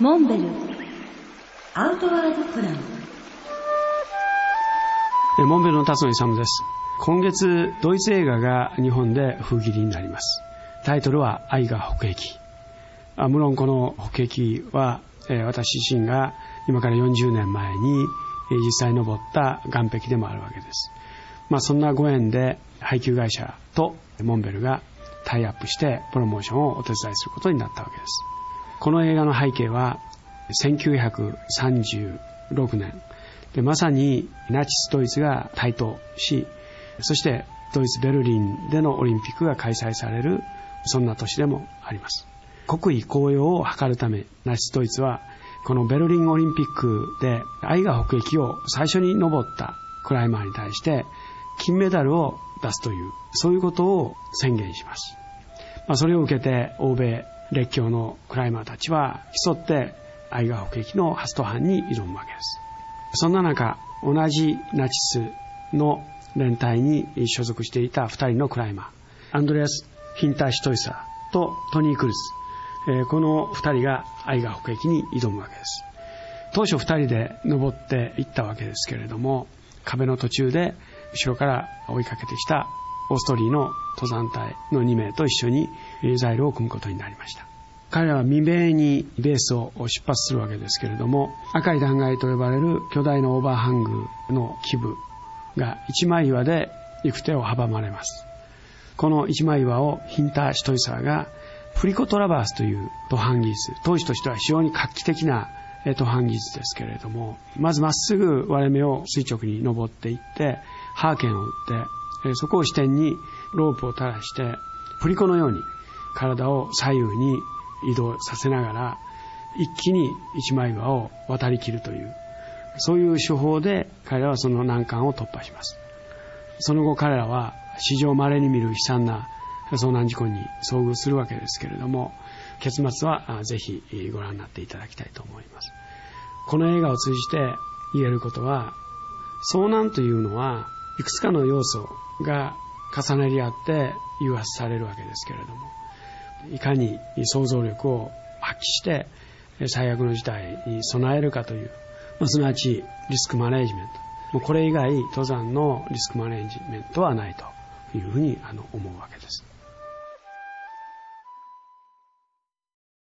モンベル。アウトワードプラン。モンベルの辰野勇です。今月ドイツ映画が日本で封切りになります。タイトルは「愛が北壁」あ無論この北壁は、えー、私自身が今から40年前に、実際登った岸壁でもあるわけです。まあそんなご縁で配給会社とモンベルがタイアップしてプロモーションをお手伝いすることになったわけです。この映画の背景は1936年。でまさにナチスドイツが台頭しそしてドイツベルリンでのオリンピックが開催されるそんな年でもあります。国威高揚を図るためナチスドイツはこのベルリンオリンピックで愛が北駅を最初に登ったクライマーに対して金メダルを出すというそういうことを宣言します、まあ、それを受けて欧米列強のクライマーたちは競って愛が北駅の初登板に挑むわけです。そんな中同じナチスの連隊に所属していた2人のクライマーアンドレアス・ヒンターシュトイサーとトニー・クルズ、えこの2人が愛が北駅に挑むわけです。当初2人で登っていったわけですけれども壁の途中で後ろから追いかけてきたオーストリーの登山隊の2名と一緒にザイルを組むことになりました。彼らは未明にベースを出発するわけですけれども赤い断崖と呼ばれる巨大なオーバーハングの基部が一枚岩で行く手を阻まれます。この一枚岩をヒンター・シトイサーがフリコトラバースという登坂技術当時としては非常に画期的な登坂技術ですけれどもまずまっすぐ割れ目を垂直に登っていってハーケンを打ってそこを支点にロープを垂らして振り子のように体を左右に移動させながら一気に一枚岩を渡りきるというそういう手法で彼らはその難関を突破します。その後彼らは史上稀に見る悲惨な遭難事故に遭遇するわけですけれども結末はぜひご覧になっていただきたいと思います。この映画を通じて言えることは遭難というのはいくつかの要素が重なり合って誘発されるわけですけれどもいかに想像力を発揮して最悪の事態に備えるかという、すなわちリスクマネジメント。これ以外登山のリスクマネジメントはないというふうに思うわけです。